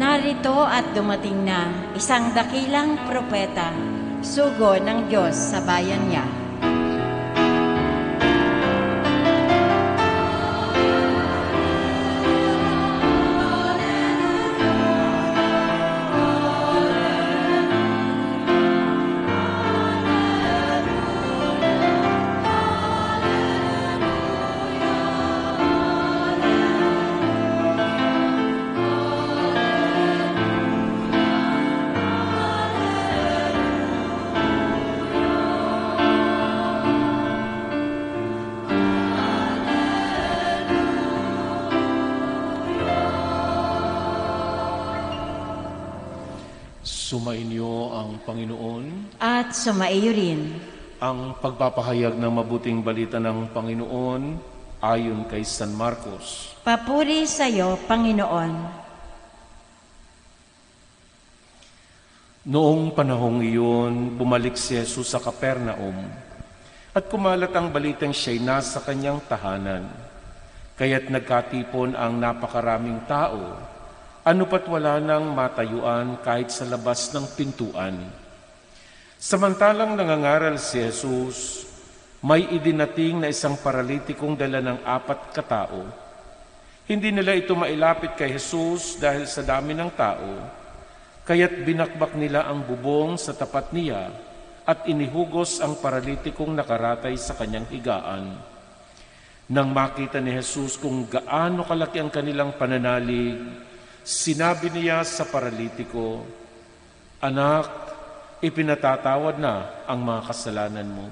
Narito at dumating na isang dakilang propeta, sugo ng Diyos sa bayan niya. Sumainyo ang Panginoon, At sumaiyo rin. ang pagpapahayag ng mabuting balita ng Panginoon ayon kay San Marcos. Papuri sa iyo, Panginoon. Noong panahong iyon, bumalik si Jesus sa Kapernaum at kumalat ang balitang siya'y nasa kanyang tahanan. Kaya't nagkatipon ang napakaraming tao, ano pat wala nang matayuan kahit sa labas ng pintuan. Samantalang nangangaral si Jesus, may idinating na isang paralitikong dala ng apat katao. Hindi nila ito mailapit kay Jesus dahil sa dami ng tao, kaya't binakbak nila ang bubong sa tapat niya at inihugos ang paralitikong nakaratay sa kanyang higaan. Nang makita ni Jesus kung gaano kalaki ang kanilang pananalig, sinabi niya sa paralitiko, Anak, ipinatatawad na ang mga kasalanan mo.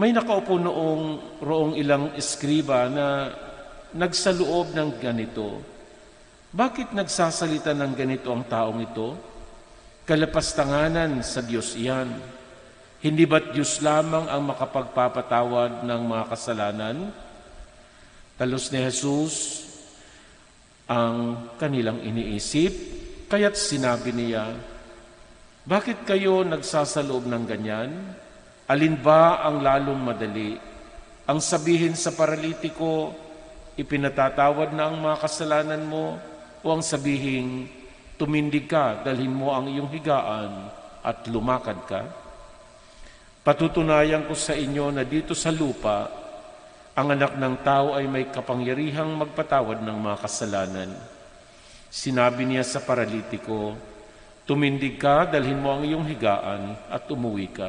May nakaupo noong roong ilang eskriba na nagsaloob ng ganito. Bakit nagsasalita ng ganito ang taong ito? Kalapastanganan sa Diyos iyan. Hindi ba't Diyos lamang ang makapagpapatawad ng mga kasalanan? Talos ni Jesus ang kanilang iniisip, kaya't sinabi niya, Bakit kayo nagsasaloob ng ganyan? Alin ba ang lalong madali? Ang sabihin sa paralitiko, ipinatatawad na ang mga kasalanan mo, o ang sabihin, tumindig ka, dalhin mo ang iyong higaan at lumakad ka? Patutunayan ko sa inyo na dito sa lupa, ang anak ng tao ay may kapangyarihang magpatawad ng mga kasalanan. Sinabi niya sa paralitiko, Tumindig ka, dalhin mo ang iyong higaan at umuwi ka.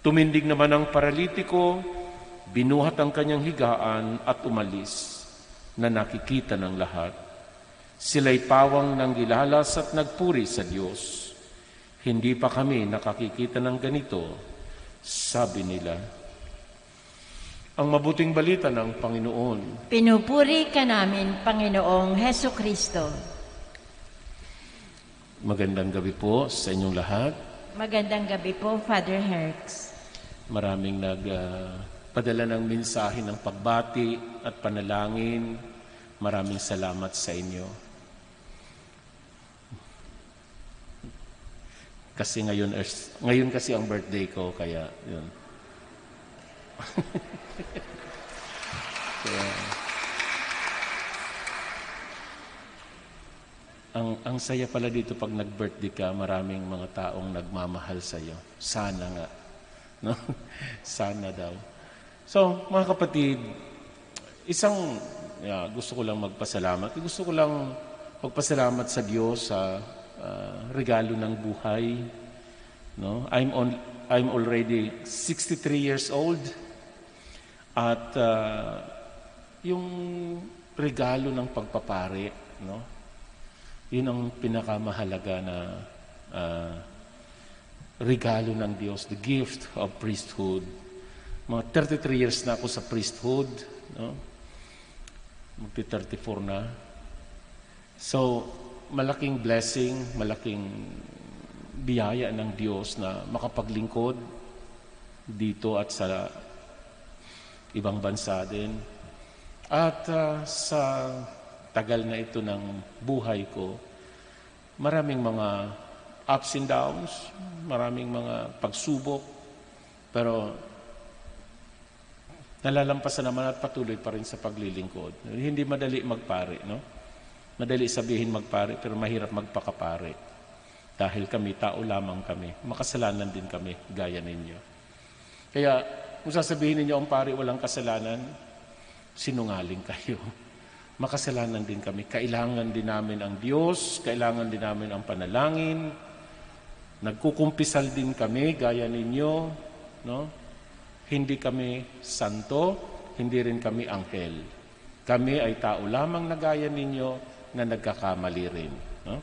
Tumindig naman ang paralitiko, binuhat ang kanyang higaan at umalis na nakikita ng lahat. Sila'y pawang ng gilalas at nagpuri sa Diyos. Hindi pa kami nakakikita ng ganito, sabi nila. Ang mabuting balita ng Panginoon. Pinupuri ka namin, Panginoong Heso Kristo. Magandang gabi po sa inyong lahat. Magandang gabi po, Father Herx. Maraming nagpadala ng mensahe ng pagbati at panalangin. Maraming salamat sa inyo. Kasi ngayon, ngayon kasi ang birthday ko, kaya yun. ang, ang saya pala dito pag nag-birthday ka, maraming mga taong nagmamahal sa iyo. Sana nga. No? Sana daw. So, mga kapatid, isang yeah, gusto ko lang magpasalamat. Gusto ko lang magpasalamat sa Diyos sa ah, regalo ng buhay. No? I'm on I'm already 63 years old. At ah, yung regalo ng pagpapare, no? Yun ang pinakamahalaga na ah, regalo ng Diyos, the gift of priesthood. Mga 33 years na ako sa priesthood, no? Magti 34 na. So, malaking blessing, malaking biyaya ng Diyos na makapaglingkod dito at sa ibang bansa din. At ah, sa tagal na ito ng buhay ko, maraming mga ups and downs, maraming mga pagsubok, pero nalalampasan naman at patuloy pa rin sa paglilingkod. Hindi madali magpare, no? Madali sabihin magpare, pero mahirap magpakapare. Dahil kami, tao lamang kami. Makasalanan din kami, gaya ninyo. Kaya, kung sasabihin ninyo ang pare walang kasalanan, sinungaling kayo. Makasalanan din kami. Kailangan din namin ang Diyos, kailangan din namin ang panalangin. Nagkukumpisal din kami, gaya ninyo. No? Hindi kami santo, hindi rin kami angkel. Kami ay tao lamang na gaya ninyo na nagkakamali rin. No?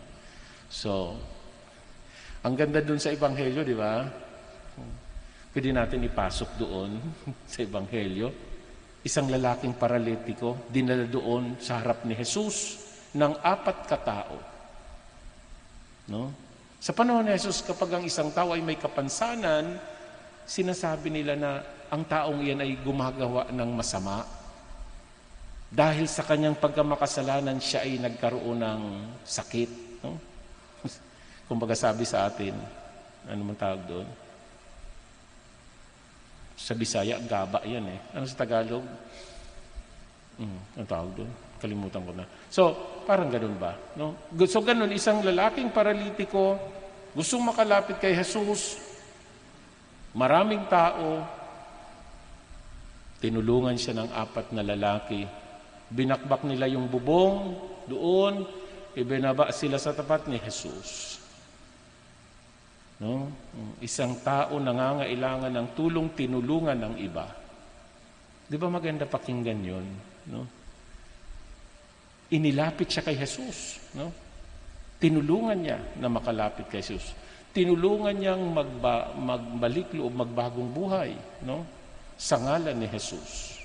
So, ang ganda dun sa Ebanghelyo, di ba? Pwede natin ipasok doon sa Ebanghelyo. Isang lalaking paralitiko, dinala doon sa harap ni Jesus ng apat katao. No? Sa panahon ni Jesus, kapag ang isang tao ay may kapansanan, sinasabi nila na ang taong iyan ay gumagawa ng masama. Dahil sa kanyang pagkamakasalanan, siya ay nagkaroon ng sakit. No? Kumbaga sabi sa atin, ano man tawag doon? Sa Bisaya, gaba yan eh. Ano sa Tagalog? Hmm, ano tawag doon? Kalimutan ko na. So, parang ganun ba? No? So, ganun, isang lalaking paralitiko, gustong makalapit kay Jesus, maraming tao, tinulungan siya ng apat na lalaki. Binakbak nila yung bubong doon, ibinaba sila sa tapat ni Jesus. No? Isang tao nangangailangan ng tulong, tinulungan ng iba. Di ba maganda pakinggan yun? No? Inilapit siya kay Jesus. No? Tinulungan niya na makalapit kay Jesus. Tinulungan niyang magba, magbalik loob, magbagong buhay. No? Sa ngalan ni Jesus.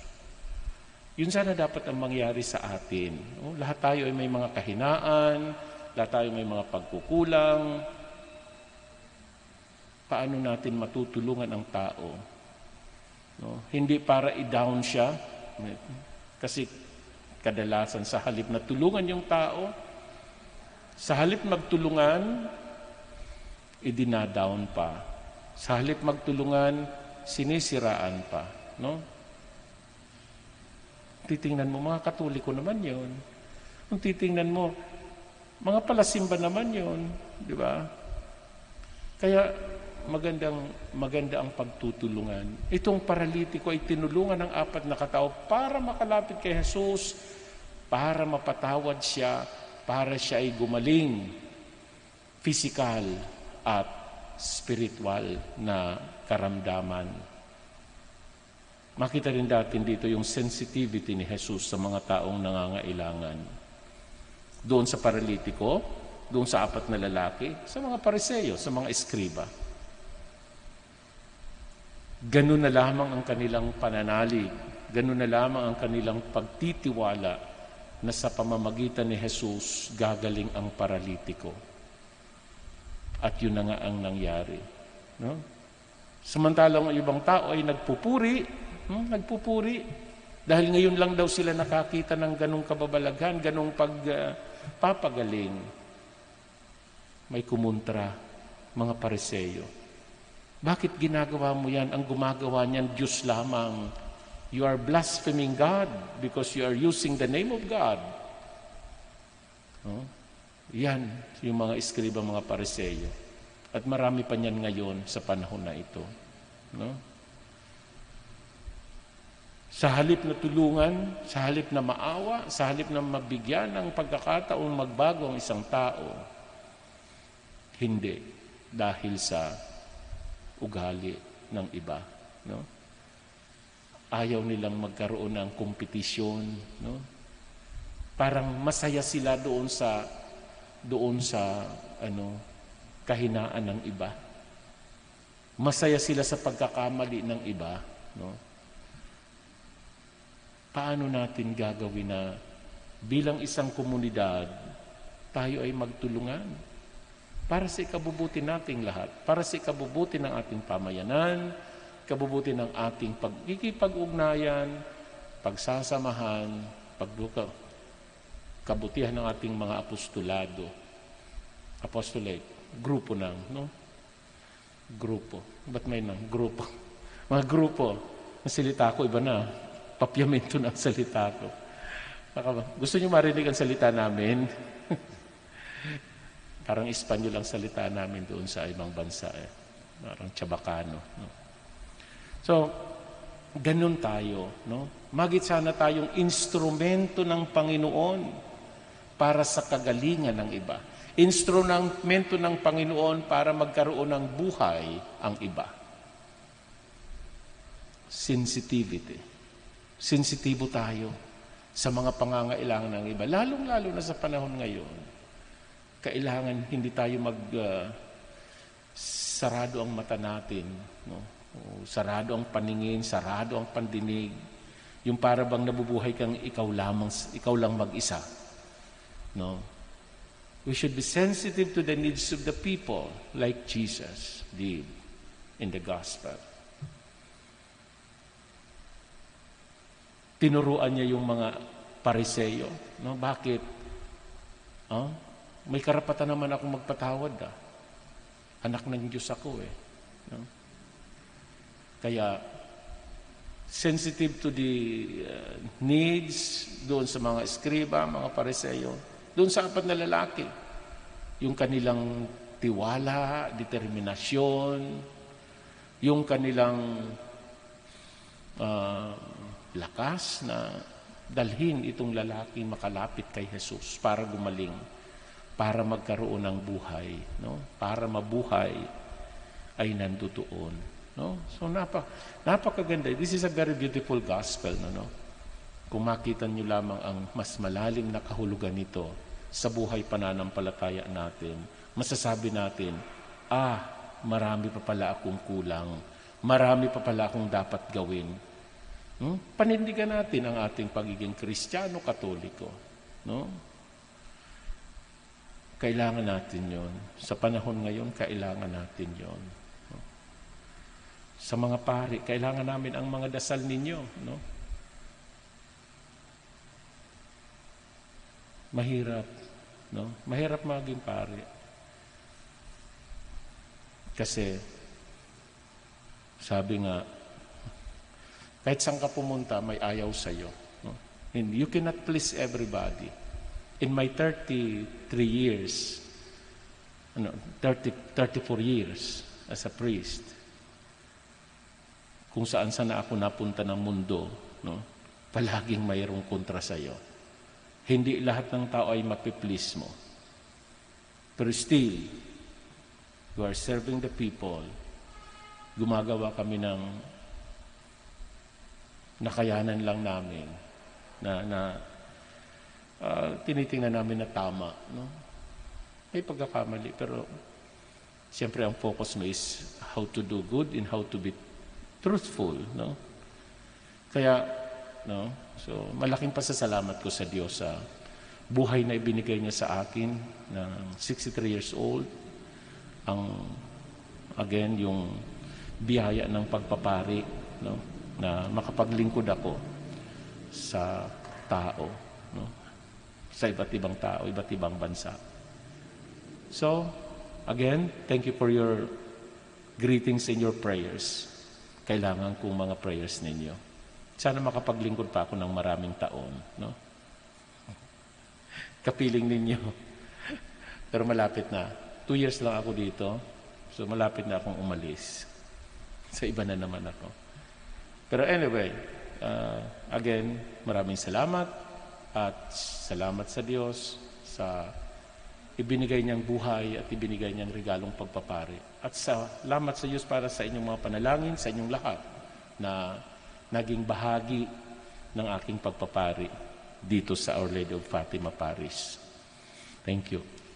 Yun sana dapat ang mangyari sa atin. No? Lahat tayo ay may mga kahinaan, lahat tayo may mga pagkukulang, paano natin matutulungan ang tao. No? Hindi para i-down siya, kasi kadalasan sa halip na tulungan yung tao, sa halip magtulungan, idinadown pa. Sa halip magtulungan, sinisiraan pa. No? Titingnan mo, mga katoliko naman yon. Kung titingnan mo, mga palasimba naman yon, di ba? Kaya magandang maganda ang pagtutulungan. Itong paralitiko ay tinulungan ng apat na katao para makalapit kay Jesus, para mapatawad siya, para siya ay gumaling physical at spiritual na karamdaman. Makita rin natin dito yung sensitivity ni Jesus sa mga taong nangangailangan. Doon sa paralitiko, doon sa apat na lalaki, sa mga pariseyo, sa mga eskriba. Ganun na lamang ang kanilang pananalig. Ganun na lamang ang kanilang pagtitiwala na sa pamamagitan ni Jesus gagaling ang paralitiko. At yun na nga ang nangyari. No? Samantalang ang ibang tao ay nagpupuri, hmm, nagpupuri. Dahil ngayon lang daw sila nakakita ng ganong kababalaghan, ganong pagpapagaling. Uh, May kumuntra, mga pariseyo. Bakit ginagawa mo yan? Ang gumagawa niyan, Diyos lamang. You are blaspheming God because you are using the name of God. Oh? Yan, yung mga iskriba, mga pariseyo. At marami pa niyan ngayon sa panahon na ito. No? Sa halip na tulungan, sa halip na maawa, sa halip na mabigyan ng pagkakataong magbago ang isang tao, hindi dahil sa ugali ng iba. No? Ayaw nilang magkaroon ng kompetisyon. No? Parang masaya sila doon sa doon sa ano kahinaan ng iba. Masaya sila sa pagkakamali ng iba. No? Paano natin gagawin na bilang isang komunidad, tayo ay magtulungan para sa ikabubuti nating lahat, para sa ikabubuti ng ating pamayanan, ikabubuti ng ating pagkikipag-ugnayan, pagsasamahan, pagbuka, kabutihan ng ating mga apostolado. Apostolate, grupo ng, no? Grupo. Ba't may nang? Grupo. Mga grupo. Ang salita ko, iba na. Papyamento ng salita ko. Gusto niyo marinig ang salita namin? Parang Espanyol ang salita namin doon sa ibang bansa. Eh. Parang Chabacano. No? So, ganun tayo. No? Magit sana tayong instrumento ng Panginoon para sa kagalingan ng iba. Instrumento ng Panginoon para magkaroon ng buhay ang iba. Sensitivity. Sensitibo tayo sa mga pangangailangan ng iba. Lalong-lalo na sa panahon ngayon. Kailangan hindi tayo mag ah, sarado ang mata natin, no? O, sarado ang paningin, sarado ang pandinig. Yung para bang nabubuhay kang ikaw lamang, ikaw lang mag-isa. No? We should be sensitive to the needs of the people like Jesus did in the gospel. Tinuruan niya yung mga pariseyo. No? Bakit? Oh? May karapatan naman akong magpatawad. Ah. Anak ng Diyos ako eh. No? Kaya, sensitive to the uh, needs doon sa mga eskriba, mga pariseyo, doon sa apat na lalaki. Yung kanilang tiwala, determinasyon, yung kanilang ah, lakas na dalhin itong lalaki makalapit kay Jesus para gumaling, para magkaroon ng buhay, no? Para mabuhay ay nandoon, no? So napak napakaganda. This is a very beautiful gospel, no, no? Kung makita niyo lamang ang mas malalim na kahulugan nito sa buhay pananampalataya natin, masasabi natin, ah, marami pa pala akong kulang. Marami pa pala akong dapat gawin. Hmm? Panindigan natin ang ating pagiging kristyano katoliko. No? Kailangan natin yon. Sa panahon ngayon, kailangan natin yon. Sa mga pari, kailangan namin ang mga dasal ninyo. No? Mahirap. No? Mahirap maging pari. Kasi, sabi nga, kahit saan ka pumunta, may ayaw sa'yo. No? And you cannot please everybody. In my 33 years, ano, 30, 34 years as a priest, kung saan saan ako napunta ng mundo, no, palaging mayroong kontra sa'yo. Hindi lahat ng tao ay mapiplease mo. Pero still, you are serving the people. Gumagawa kami ng nakayanan lang namin na, na tinitingnan namin na tama. No? May pagkakamali, pero siyempre ang focus mo is how to do good and how to be truthful. No? Kaya, no? so malaking pasasalamat ko sa Diyos sa buhay na ibinigay niya sa akin na 63 years old. Ang, again, yung biyaya ng pagpapari, no? na makapaglingkod ako sa tao, no? Sa iba't ibang tao, iba't ibang bansa. So, again, thank you for your greetings and your prayers. Kailangan kong mga prayers ninyo. Sana makapaglingkod pa ako ng maraming taon. No? Kapiling ninyo. Pero malapit na. Two years lang ako dito. So malapit na akong umalis. Sa iba na naman ako. Pero anyway, uh, again, maraming salamat at salamat sa Diyos sa ibinigay niyang buhay at ibinigay niyang regalong pagpapari. At sa salamat sa Diyos para sa inyong mga panalangin, sa inyong lahat na naging bahagi ng aking pagpapari dito sa Our Lady of Fatima Parish. Thank you.